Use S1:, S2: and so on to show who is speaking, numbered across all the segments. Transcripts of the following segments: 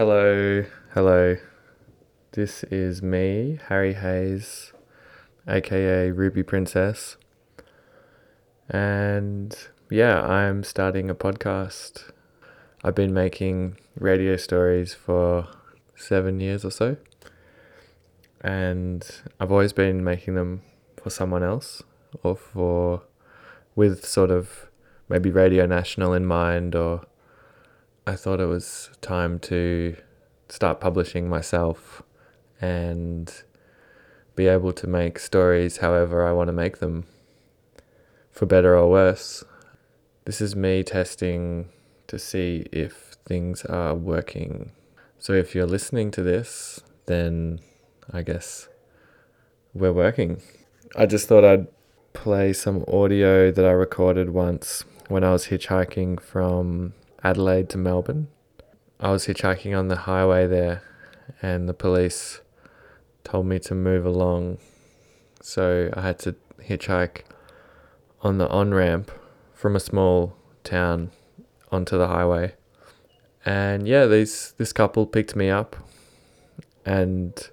S1: Hello, hello. This is me, Harry Hayes, aka Ruby Princess. And yeah, I'm starting a podcast. I've been making radio stories for seven years or so. And I've always been making them for someone else or for, with sort of maybe Radio National in mind, or I thought it was time to start publishing myself and be able to make stories however I want to make them, for better or worse. This is me testing to see if things are working. So if you're listening to this, then I guess we're working. I just thought I'd play some audio that I recorded once when I was hitchhiking from Adelaide to Melbourne. I was hitchhiking on the highway there, and the police told me to move along. So I had to hitchhike on the on ramp from a small town onto the highway. And yeah, these this couple picked me up and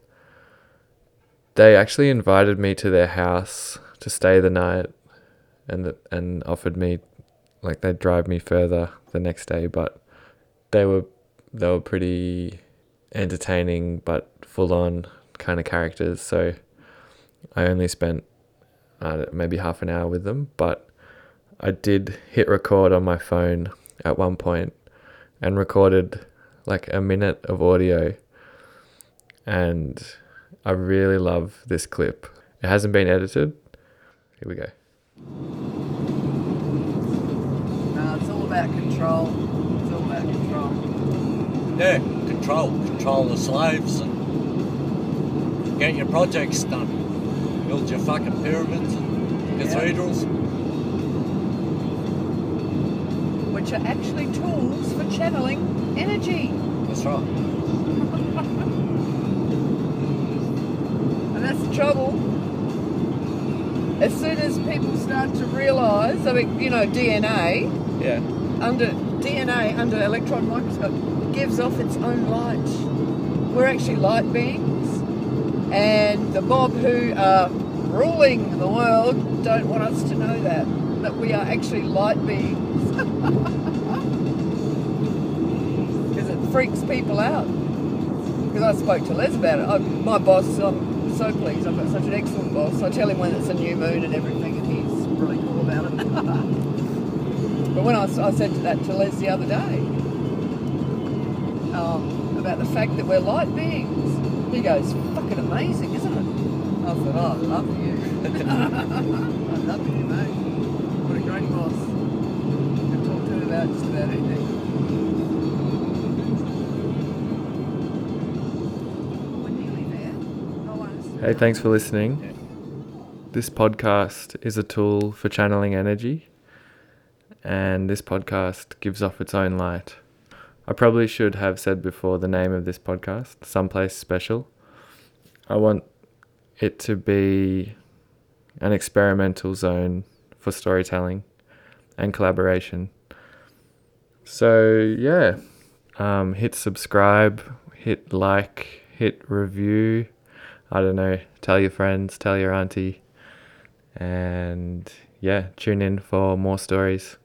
S1: they actually invited me to their house to stay the night and and offered me like they'd drive me further the next day, but they were they were pretty entertaining but full on kind of characters. So I only spent uh, maybe half an hour with them, but I did hit record on my phone at one point and recorded like a minute of audio. And I really love this clip. It hasn't been edited. Here we go.
S2: About control. It's all about control.
S3: Yeah, control. Control the slaves and get your projects done. Build your fucking pyramids and
S2: Yeah.
S3: cathedrals.
S2: Which are actually tools for channeling energy.
S3: That's right.
S2: And that's the trouble. As soon as people start to realise, I mean, you know, DNA
S3: Yeah.
S2: Under DNA under electron microscope gives off its own light. We're actually light beings, and the mob who are ruling the world don't want us to know that that we are actually light beings. Because it freaks people out. Because I spoke to Les about it. I, my boss, I'm so pleased. I've got such an excellent boss. I tell him when it's a new moon and everything, and he's really cool about it. But when I said that to Les the other day, um, about the fact that we're light beings, he goes, fucking amazing, isn't it? I said, oh, I love you. I love you, mate. What a great boss. Can talk to him about just about anything. We're nearly there. I want us to-
S1: Hey, thanks for listening. This podcast is a tool for channeling energy, and this podcast gives off its own light. I probably should have said before the name of this podcast, Someplace Special. I want it to be an experimental zone for storytelling and collaboration. So, yeah, um, hit subscribe, hit like, hit review. I don't know, tell your friends, tell your auntie. And yeah, tune in for more stories.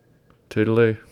S1: Toodaloo.